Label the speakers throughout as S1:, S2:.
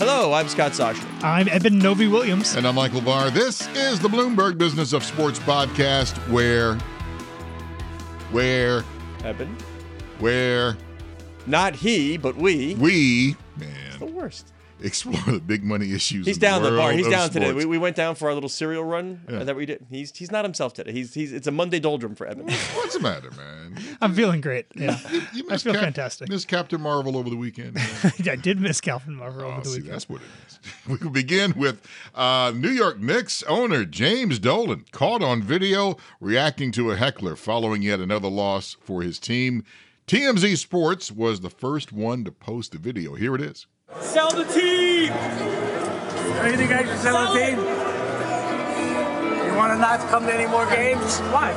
S1: Hello, I'm Scott Soshnick.
S2: I'm Eben Novy-Williams.
S3: And I'm Michael Barr. This is the Bloomberg Business of Sports podcast where, where,
S1: Eben.
S3: where
S1: Not he, but we.
S3: we, Man.
S1: the worst.
S3: Explore the big money issues.
S1: He's down the bar. He's
S3: of
S1: down today. We, we went down for our little cereal run
S3: Yeah.
S1: uh, that we did. He's he's not himself today. He's he's it's a Monday doldrum for Eben.
S3: What's the matter, man?
S2: I'm feeling great. Yeah.
S3: You
S2: I feel
S3: Cap-
S2: fantastic.
S3: Miss Captain Marvel over the weekend.
S2: I did miss Calvin Marver over
S3: Oh,
S2: the
S3: see,
S2: weekend.
S3: that's what it is. We will begin with uh, New York Knicks owner James Dolan caught on video reacting to a heckler following yet another loss for his team. TMZ Sports was the first one to post the video. Here it is.
S4: Sell the team!
S5: What do You think I should sell the team? You want to not come to any more games?
S4: Why?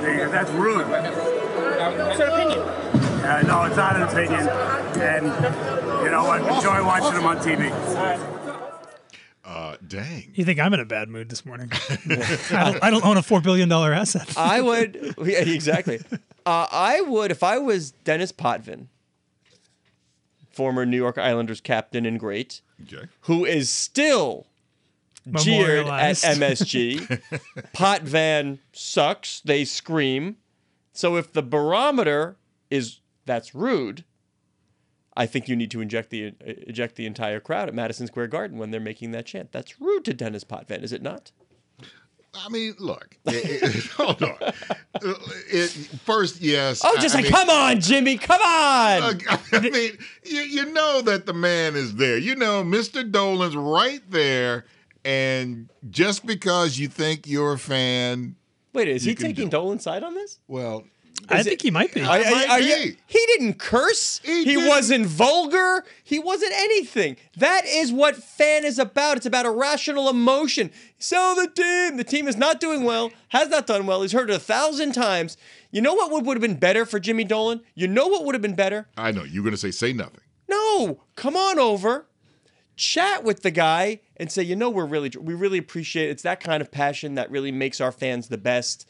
S5: Because that's rude.
S4: What's your opinion?
S5: Uh, no, it's not an opinion. And you know what? Enjoy watching them on TV.
S3: Uh, dang.
S2: You think I'm in a bad mood this morning? I, don't, I don't own a $4 billion asset.
S1: I would yeah, exactly. Uh, I would if I was Dennis Potvin, former New York Islanders captain and great,
S3: Okay.
S1: who is still jeered at
S2: Memorialized.
S1: MSG. Potvin sucks. They scream. So if the barometer is that's rude, I think you need to inject the uh, eject the entire crowd at Madison Square Garden when they're making that chant. That's rude to Dennis Potvin, is it not?
S3: I mean, look. it- it- hold on. It, first, yes.
S1: Oh,
S3: I-
S1: just
S3: I
S1: like
S3: mean-
S1: come on, Jimmy, come on.
S3: Uh, I mean, you, you know that the man is there. You know, Mr. Dolan's right there. And just because you think you're a fan,
S1: Wait, is he taking
S3: do
S1: Dolan's side on this?
S3: well,
S2: I think
S1: it-
S2: he might be.
S1: Are- are-
S3: might
S1: are you- he didn't curse.
S3: He
S1: He,
S3: didn't.
S1: wasn't vulgar. He wasn't anything. That is what fan is about. It's about irrational emotion. Sell the team, the team is not doing well, has not done well. He's heard it a thousand times. You know what would, would have been better for Jimmy Dolan? You know what would have been better?
S3: I know you're going to say say nothing.
S1: No, come on over, chat with the guy, and say, you know, we're really, we really appreciate it. It's that kind of passion that really makes our fans the best.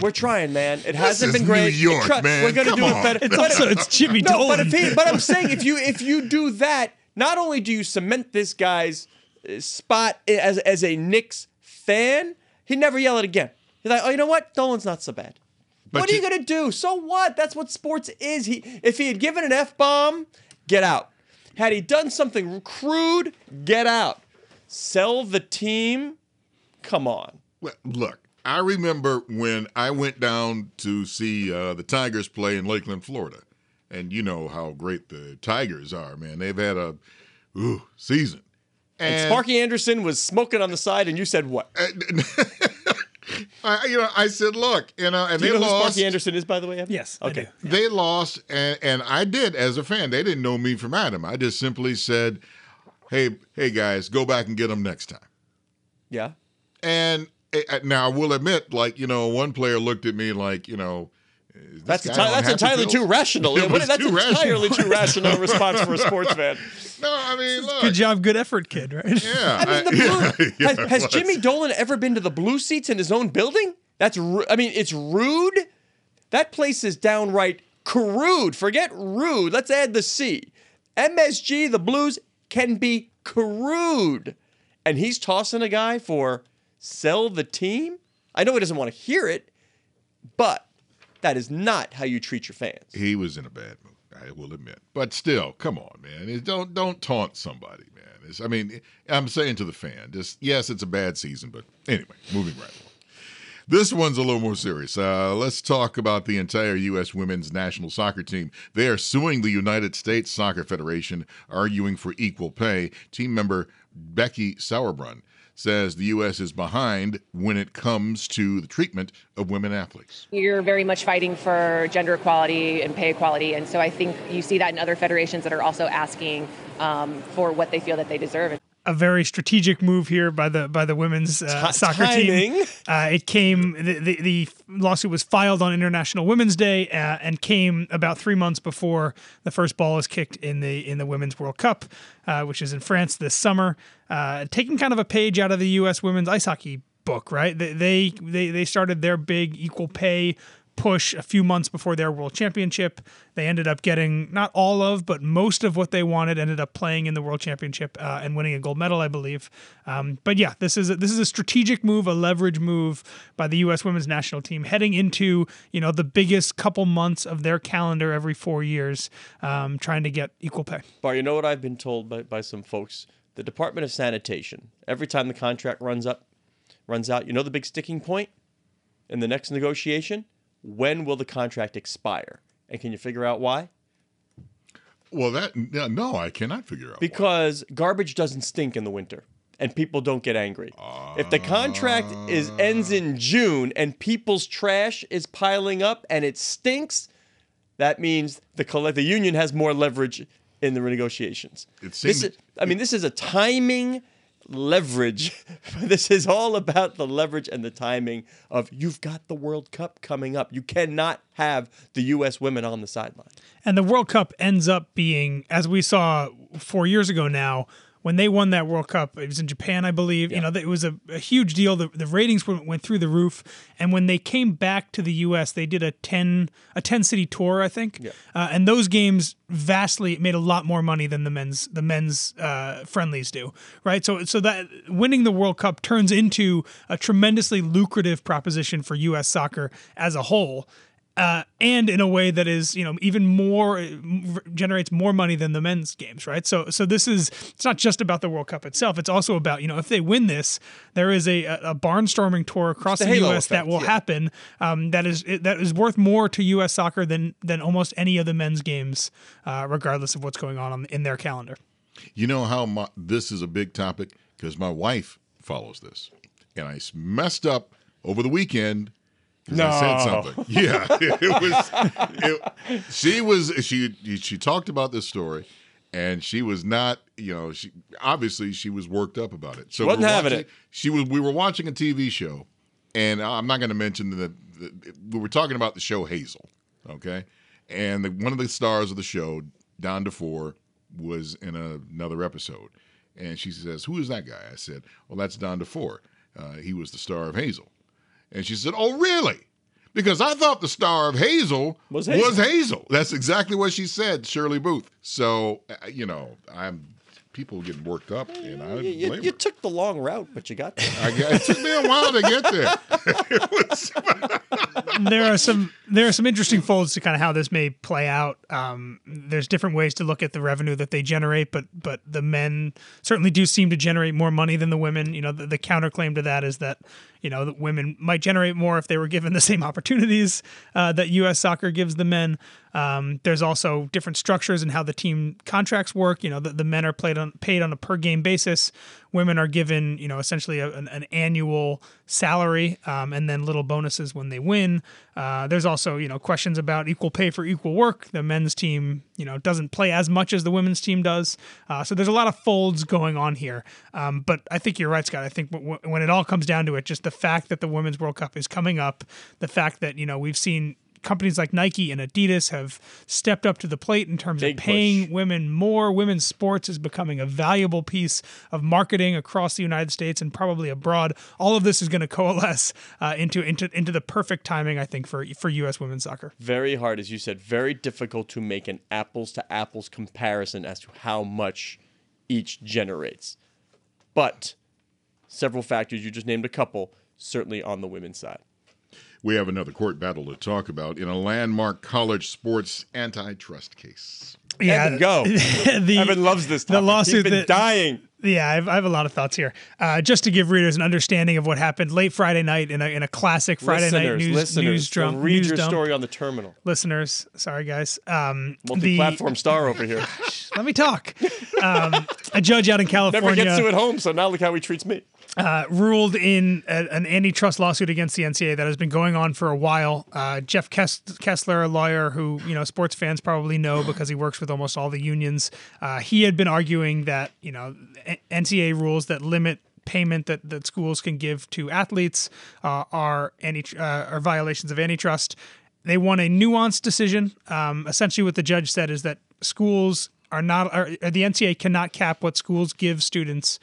S1: We're trying, man. It hasn't
S3: is
S1: been great.
S3: New York,
S1: Try-
S3: man.
S1: We're gonna
S3: Come
S1: do
S3: on.
S1: it better.
S2: it's
S1: But-
S2: also it's Jimmy
S1: no,
S2: Dolan.
S1: but if he, but I'm saying if you if you do that, not only do you cement this guy's uh, spot as as a Knicks fan, he'd never yell it again. He's like, oh, you know what? Dolan's not so bad.
S3: But
S1: what are you
S3: you-
S1: gonna do? So what? That's what sports is. He if he had given an f bomb, get out. Had he done something crude, get out. Sell the team. Come on.
S3: Well, look, I remember when I went down to see uh, the Tigers play in Lakeland, Florida, and you know how great the Tigers are, man. They've had a ooh, season.
S1: And Sparky Anderson was smoking on the side, and you said what?
S3: I, you know, I said, look, you know, and
S1: Do you
S3: they
S1: know who
S3: lost.
S1: Sparky Anderson is, by the way? Eben?
S2: yes. I
S1: Okay.
S2: do.
S3: They lost, and, and I did as a fan. They didn't know me from Adam. I just simply said, "Hey, hey guys, go back and get them next time."
S1: Yeah.
S3: And uh, now I will admit, like you know, one player looked at me like, you know, is this
S1: That's
S3: guy
S1: that's entirely too rational.
S3: It
S1: Yeah,
S3: was
S1: that's
S3: too
S1: entirely
S3: rational.
S1: too rational response for a sports fan.
S3: No, I mean, look,
S2: Good job, good effort, kid, right?
S3: Yeah,
S1: I mean, the
S3: I-
S1: blue,
S3: yeah, yeah,
S1: has,
S3: it
S1: has. Jimmy Dolan ever been to the blue seats in his own building? That's, ru- I mean, it's rude. That place is downright crude. Forget rude. Let's add the C. MSG, the Blues, can be crude. And he's tossing a guy for sell the team? I know he doesn't want to hear it, but that is not how you treat your fans.
S3: He was in a bad mood. I will admit, but still, come on, man. Don't don't taunt somebody, man. It's, I mean, I'm saying to the fan, just yes, it's a bad season, but anyway, moving right along. This one's a little more serious. Uh, let's talk about the entire U.S. women's national soccer team. They are suing the United States Soccer Federation, arguing for equal pay. Team member Becky Sauerbrunn says the U.S. is behind when it comes to the treatment of women athletes.
S6: You're very much fighting for gender equality and pay equality, and so I think you see that in other federations that are also asking um, for what they feel that they deserve.
S2: A very strategic move here by the by the women's uh, soccer
S1: timing.
S2: team. Uh, it came the, the the lawsuit was filed on International Women's Day uh, and came about three months before the first ball is kicked in the in the Women's World Cup, uh, which is in France this summer. Uh, taking kind of a page out of the U.S. women's ice hockey book, right? They they, they started their big equal pay push a few months before their world championship. They ended up getting not all of, but most of what they wanted. Ended up playing in the world championship uh, and winning a gold medal, I believe. Um, but yeah, this is a, this is a strategic move, a leverage move by the U.S. women's national team heading into you know the biggest couple months of their calendar every four years, um, trying to get equal pay.
S1: Bar, you know what I've been told by, by some folks? The Department of Sanitation, every time the contract runs up, runs out, you know the big sticking point in the next negotiation? When will the contract expire? And can you figure out why?
S3: Well, that no, I cannot figure out. why.
S1: Because garbage doesn't stink in the winter and people don't get angry. if the contract is ends in June and people's trash is piling up and it stinks, that means the coll- the union has more leverage in the renegotiations.
S3: It
S1: This
S3: seems-
S1: is, I mean, this is a timing leverage. this is all about the leverage and the timing of you've got the World Cup coming up. You cannot have the U.S. women on the sideline.
S2: And the World Cup ends up being, as we saw four years ago now, when they won that World Cup, it was in Japan, I believe. You know, it was a, a huge deal. The, the ratings went, went through the roof. And when they came back to the U.S., they did a ten a ten city tour, I think. Uh, and those games vastly made a lot more money than the men's the men's uh, friendlies do, right? So so that winning the World Cup turns into a tremendously lucrative proposition for U.S. soccer as a whole uh, and in a way that is you know even more generates more money than the men's games right so so this is it's not just about the world cup itself it's also about you know if they win this there is a, a barnstorming tour across
S1: the
S2: the,
S1: halo
S2: us that will
S1: yeah.
S2: happen um, that is that is worth more to us soccer than than almost any of the men's games uh, regardless of what's going on, on in their calendar
S3: You know how my, this is a big topic because my wife follows this, and i messed up over the weekend. 'Cause I said
S1: No.
S3: something. Yeah, it was. It, she was. She she talked about this story, and she was not. You know, she obviously she was worked up about it. So
S1: Wasn't
S3: we're
S1: having
S3: watching-
S1: it.
S3: She was. We were watching a TV show, and I'm not going to mention the. We were talking about the show Hazel, okay, and the, one of the stars of the show, Don DeFore, was in a, another episode, and she says, "Who is that guy?" I said, "Well, that's Don DeFore. Uh, he was the star of Hazel." And she said, "Oh, really?" Because I thought the star of Hazel
S1: Was
S3: was
S1: Hazel.
S3: Hazel. That's exactly what she said, Shirley Booth. So uh, you know, I'm people getting worked up, and I
S1: You, you, you
S3: her.
S1: took the long route, but you got there.
S3: I, it took me a while to get there.
S2: there are some there are some interesting folds to kind of how this may play out. Um, there's different ways to look at the revenue that they generate, but but the men certainly do seem to generate more money than the women. You know, the, the counterclaim to that is that you know the women might generate more if they were given the same opportunities uh, that U.S. soccer gives the men. Um, there's also different structures and how the team contracts work. You know, the, the men are played on paid on a per game basis. Women are given, you know, essentially a, an, an annual salary um, and then little bonuses when they win. Uh, there's also, you know, questions about equal pay for equal work. The men's team, you know, doesn't play as much as the women's team does. Uh, so there's a lot of folds going on here. Um, but I think you're right, Scott. I think w- when it all comes down to it, just the fact that the Women's World Cup is coming up, the fact that, you know, we've seen companies like Nike and Adidas have stepped up to the plate in terms
S1: Big
S2: of paying
S1: push.
S2: women more. Women's sports is becoming a valuable piece of marketing across the United States and probably abroad. All of this is going to coalesce uh, into into into the perfect timing, I think, for for U.S. women's soccer.
S1: very hard, as you said, very difficult to make an apples to apples comparison as to how much each generates. But several factors, you just named a couple, certainly on the women's side.
S3: We have another court battle to talk about in a landmark college sports antitrust case.
S1: Eben, go.
S2: the,
S1: Eben loves this
S2: the lawsuit
S1: He's been
S2: that-
S1: dying.
S2: Yeah, I've, I have a lot of thoughts here. Uh, just to give readers an understanding of what happened late Friday night in a, in a classic Friday night news
S1: listeners,
S2: news drum.
S1: read
S2: news
S1: your
S2: dump.
S1: story on the terminal.
S2: Listeners, sorry guys. Um, the,
S1: Multi-platform star over here.
S2: let me talk. Um, a judge out in California Never
S1: gets to it home, so now look how he treats me.
S2: uh, ruled in a, an antitrust lawsuit against the NCAA that has been going on for a while. Uh, Jeff Kes- Kessler, a lawyer who you know sports fans probably know because he works with almost all the unions, uh, he had been arguing that you know N- NCAA rules that limit payment that, that schools can give to athletes uh, are any uh, are violations of antitrust. They won a nuanced decision. Um, essentially, what the judge said is that schools are not, or the NCAA cannot cap what schools give students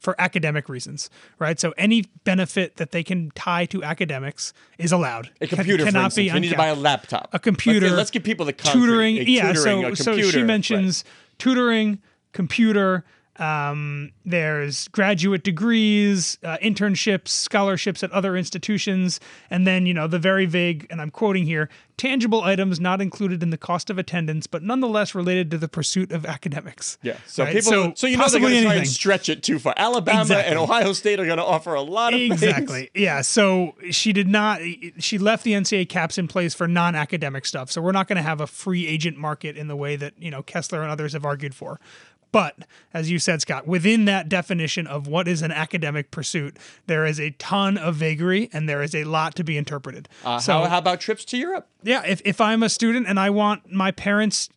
S2: for academic reasons, right? So any benefit that they can tie to academics is allowed.
S1: A computer,
S2: cannot
S1: instance.
S2: be
S1: We need to buy a laptop.
S2: A computer.
S1: Let's, let's give people the concrete.
S2: tutoring. Yeah,
S1: tutoring,
S2: so so she
S1: Right.
S2: mentions tutoring, computer. Um, there's graduate degrees, uh, internships, scholarships at other institutions, and then you know the very vague, and I'm quoting here, tangible items not included in the cost of attendance, but nonetheless related to the pursuit of academics.
S1: Yeah. So
S2: Right?
S1: people. So, you know they're going to try and stretch it too far. Alabama
S2: Exactly.
S1: and Ohio State are going to offer a lot of things.
S2: Exactly. Yeah. So she did not. She left the NCAA caps in place for non-academic stuff. So we're not going to have a free agent market in the way that you know Kessler and others have argued for. But as you said, Scott, within that definition of what is an academic pursuit, there is a ton of vagary and there is a lot to be interpreted.
S1: Uh,
S2: so
S1: how, how about trips to Europe?
S2: yeah, if, if I'm a student and I want my parents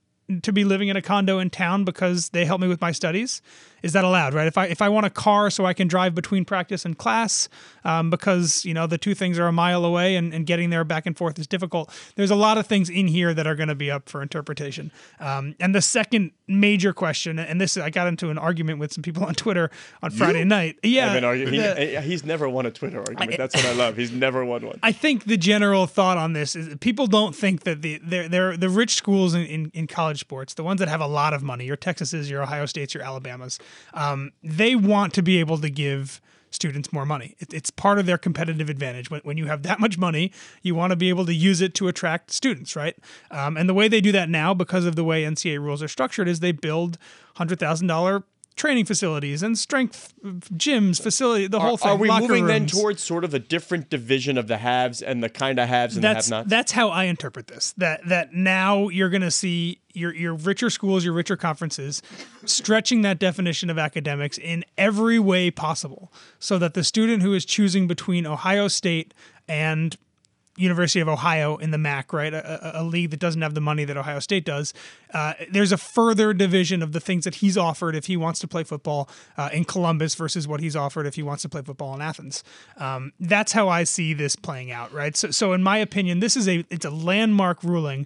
S2: to be living in a condo in town because they help me with my studies, is that allowed? Right? If I if I want a car so I can drive between practice and class, um, because you know the two things are a mile away and, and getting there back and forth is difficult. There's a lot of things in here that are going to be up for interpretation. Um, and the second major question, and this I got into an argument with some people on Twitter on Friday night. Yeah,
S1: I've been arguing. He,
S2: the-
S1: uh, he's never won a Twitter argument. That's what I love. He's never won one.
S2: I think the general thought on this is people don't think that the they're, they're the rich schools in, in, in college sports, the ones that have a lot of money, your Texases, your Ohio States, your Alabamas, um, they want to be able to give students more money. It, it's part of their competitive advantage. When, when you have that much money, you want to be able to use it to attract students, right? Um, and the way they do that now, because of the way NCAA rules are structured, is they build hundred thousand dollar training facilities and strength gyms, facility, the whole
S1: Are,
S2: thing.
S1: are we moving then towards sort of a different division of the haves and the kind of haves and
S2: that's
S1: the have-nots?
S2: that's how I interpret this. That that now you're going to see your your richer schools, your richer conferences, stretching that definition of academics in every way possible, so that the student who is choosing between Ohio State and University of Ohio in the MAC, right? A, a, a league that doesn't have the money that Ohio State does. Uh, there's a further division of the things that he's offered if he wants to play football uh, in Columbus versus what he's offered if he wants to play football in Athens. Um, that's how I see this playing out, right? So, so in my opinion, this is a it's a landmark ruling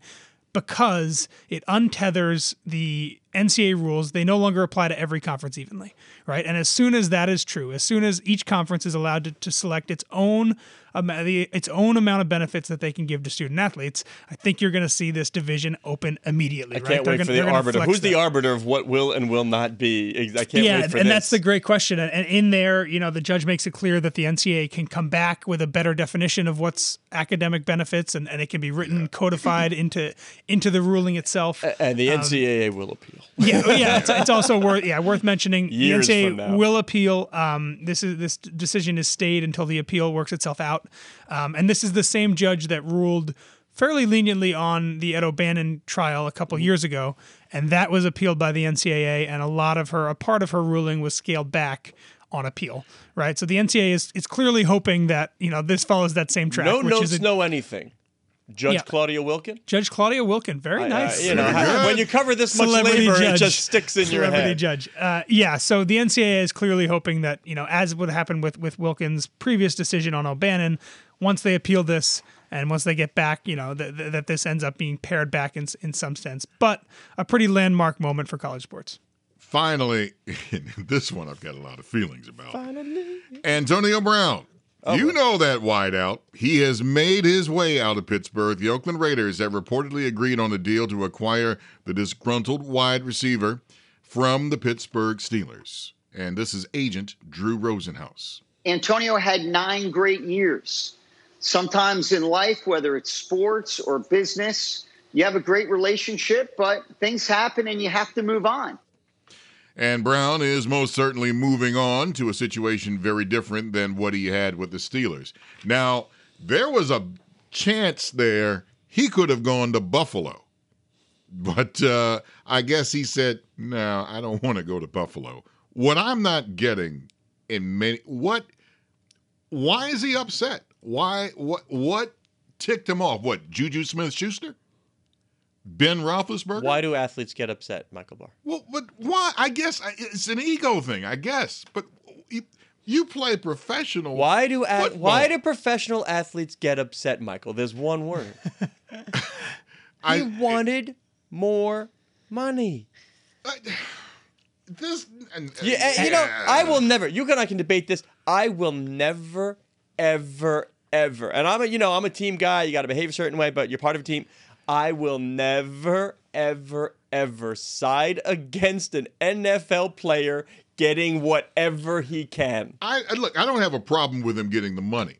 S2: because it untethers the NCAA rules. They no longer apply to every conference evenly, right? And as soon as that is true, as soon as each conference is allowed to, to select its own amount, the, its own amount of benefits that they can give to student athletes, I think you're going to see this division open immediately.
S1: I
S2: right?
S1: can't
S2: They're
S1: wait
S2: gonna-
S1: for the arbiter. Who's the arbiter of what will and will not be? I can't
S2: yeah,
S1: wait for
S2: and
S1: this.
S2: that's the great question. And, and in there, you know, the judge makes it clear that the NCAA can come back with a better definition of what's academic benefits, and, and it can be written, codified into into the ruling itself.
S1: and the um, NCAA will appeal.
S2: yeah, oh, yeah. It's, it's also worth yeah worth mentioning.
S1: Years
S2: the NCAA will appeal. Um, this is this decision is stayed until the appeal works itself out. Um, and this is the same judge that ruled fairly leniently on the Ed O'Bannon trial a couple years ago, and that was appealed by the NCAA. And a lot of her, a part of her ruling was scaled back on appeal. Right. So the NCAA is is clearly hoping that you know this follows that same track.
S1: No
S2: which
S1: notes,
S2: is a,
S1: no anything. Judge
S2: Yeah.
S1: Claudia Wilkin.
S2: Judge Claudia Wilkin, very
S1: Uh,
S2: nice.
S1: you know, how- when you cover this much labor,
S2: judge.
S1: it just sticks in your head.
S2: Celebrity judge. Uh, yeah. So the NCAA is clearly hoping that you know, as would happen with with Wilkins' previous decision on O'Bannon, once they appeal this and once they get back, you know, that that this ends up being pared back in in some sense. But a pretty landmark moment for college sports.
S3: Finally, this one I've got a lot of feelings about. Finally. Antonio Brown. Oh, you know that wideout. He has made his way out of Pittsburgh. The Oakland Raiders have reportedly agreed on a deal to acquire the disgruntled wide receiver from the Pittsburgh Steelers. And this is agent Drew Rosenhaus.
S7: Antonio had nine great years. Sometimes in life, whether it's sports or business, you have a great relationship, but things happen and you have to move on.
S3: And Brown is most certainly moving on to a situation very different than what he had with the Steelers. Now, there was a chance there he could have gone to Buffalo. But uh, I guess he said, no, I don't want to go to Buffalo. What I'm not getting in many what why is he upset? Why what what ticked him off? What, Juju Smith Schuster? Ben Roethlisberger?
S1: Why do athletes get upset, Michael Barr?
S3: Well, but why? I guess it's an ego thing. I guess, but you, play professional.
S1: Why do why do professional athletes get upset, Michael? There's one word.
S3: I
S1: he wanted more money.
S3: this. And,
S1: Yeah, and, you know, I will never. You and I can debate this. I will never, ever, ever. And I'm a, you know, I'm a team guy. You got to behave a certain way, but you're part of a team. I will never, ever, ever side against an NFL player getting whatever he can.
S3: I, look. I don't have a problem with him getting the money,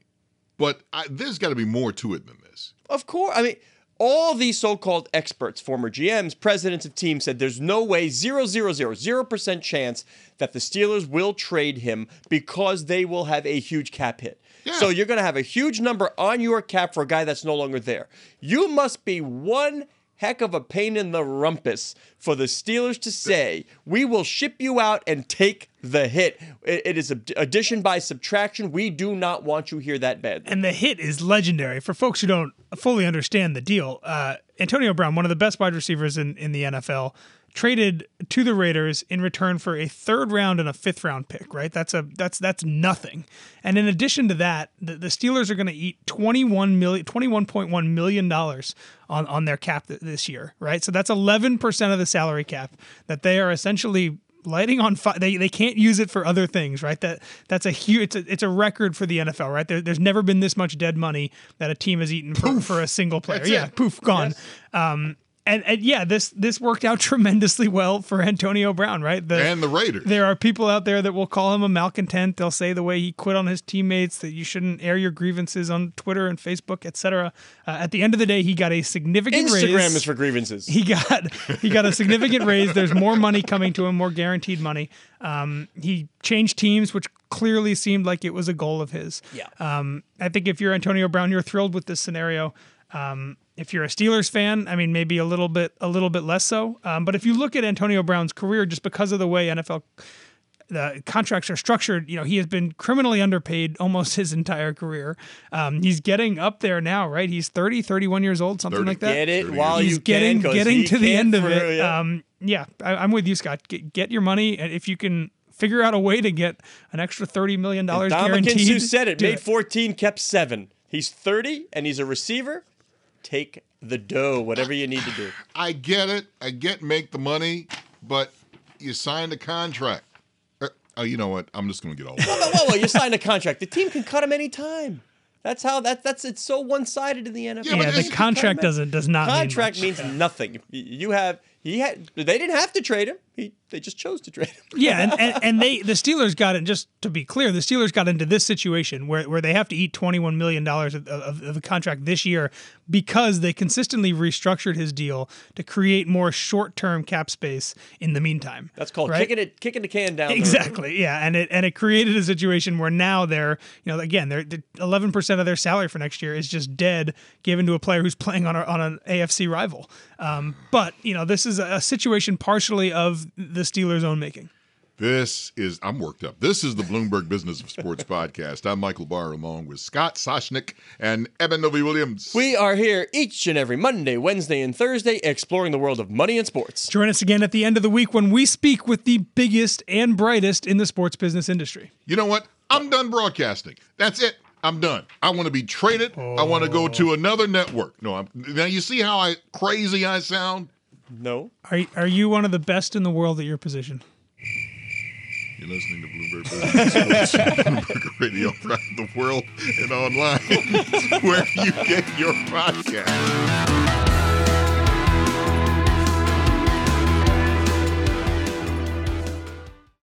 S3: but I, there's got to be more to it than this.
S1: Of course. I mean, all these so-called experts, former GMs, presidents of teams said there's no way, zero, zero, zero, zero percent chance that the Steelers will trade him because they will have a huge cap hit.
S3: Yeah.
S1: So you're going to have a huge number on your cap for a guy that's no longer there. You must be one heck of a pain in the rumpus for the Steelers to say, we will ship you out and take the hit. It- is addition by subtraction. We do not want you here that bad.
S2: And the hit is legendary. For folks who don't fully understand the deal, uh, Antonio Brown, one of the best wide receivers in, in the NFL, traded to the Raiders in return for a third round and a fifth round pick, right? That's a that's that's nothing. And in addition to that, the, the Steelers are going to eat 21 million 21.1 million dollars on on their cap th- this year, right? So that's 11% of the salary cap that they are essentially lighting on fire. They, they can't use it for other things, right? That that's a huge. It's a, it's a record for the NFL, right? There, there's never been this much dead money that a team has eaten for, for a single player.
S3: That's
S2: yeah,
S3: it.
S2: poof, gone. Um, and, and yeah, this this worked out tremendously well for Antonio Brown, right? The,
S3: And the Raiders.
S2: there are people out there that will call him a malcontent. They'll say the way he quit on his teammates that you shouldn't air your grievances on Twitter and Facebook, etc. Uh, at the end of the day, he got a significant raise.
S1: Instagram
S2: raise
S1: is for grievances.
S2: he got he got a significant raise. There's more money coming to him, more guaranteed money. Um, he changed teams, which clearly seemed like it was a goal of his.
S1: Yeah.
S2: Um, I think if you're Antonio Brown, you're thrilled with this scenario. Um, if you're a Steelers fan, I mean, maybe a little bit a little bit less so. Um, but if you look at Antonio Brown's career, just because of the way NFL the contracts are structured, you know, he has been criminally underpaid almost his entire career. Um, he's getting up there now, right? He's 30, 31 years old, something
S3: 30.
S2: like that
S1: Get it while
S2: he's
S1: you
S2: getting
S1: can, 'cause
S2: getting to the end of
S1: for-
S2: it.
S1: yeah.
S2: Um, yeah, I, I'm with you, Scott. Get, get your money, and if you can figure out a way to get an extra thirty million dollars
S1: Dominican
S2: guaranteed,
S1: Sue said it.
S2: do
S1: Made 14, kept seven. He's 30 and he's a receiver. Take the dough, whatever you need to do.
S3: I get it. I get make the money, but you signed a contract. Uh, Oh, you know what? I'm just going to get all.
S1: Whoa, whoa, whoa, you signed a contract. The team can cut him anytime. That's how that that's it's so one-sided in the NFL.
S3: Yeah,
S2: Yeah, the contract
S1: contract.
S2: doesn't does not
S1: Contract
S2: mean much.
S1: means nothing. You have he had they didn't have to trade him. He they just chose to trade him.
S2: Yeah, and, and, and they the Steelers got it. Just to be clear, the Steelers got into this situation where, where they have to eat twenty one million dollars of, of, of the contract this year because they consistently restructured his deal to create more short term cap space in the meantime.
S1: That's called
S2: right?
S1: kicking it kicking the can down. road.
S2: Exactly. Yeah, and it and it created a situation where now they're you know again they're eleven percent of their salary for next year is just dead given to a player who's playing on a, on an AFC rival. Um, but you know this is a situation partially of the Steelers' own making.
S3: This is, I'm worked up. This is the Bloomberg Business of Sports podcast. I'm Michael Barr along with Scott Soshnick and Eben Novy-Williams.
S1: We are here each and every Monday, Wednesday, and Thursday exploring the world of money and sports.
S2: Join us again at the end of the week when we speak with the biggest and brightest in the sports business industry.
S3: You know what? I'm done broadcasting. That's it. I'm done. I want to be traded. I want to go to another network. No, I'm, now you see how I crazy I sound?
S1: No.
S2: Are are you one of the best in the world at your position?
S3: You're listening to Bloomberg Business Bloomberg Radio around the world and online, where you get your podcast.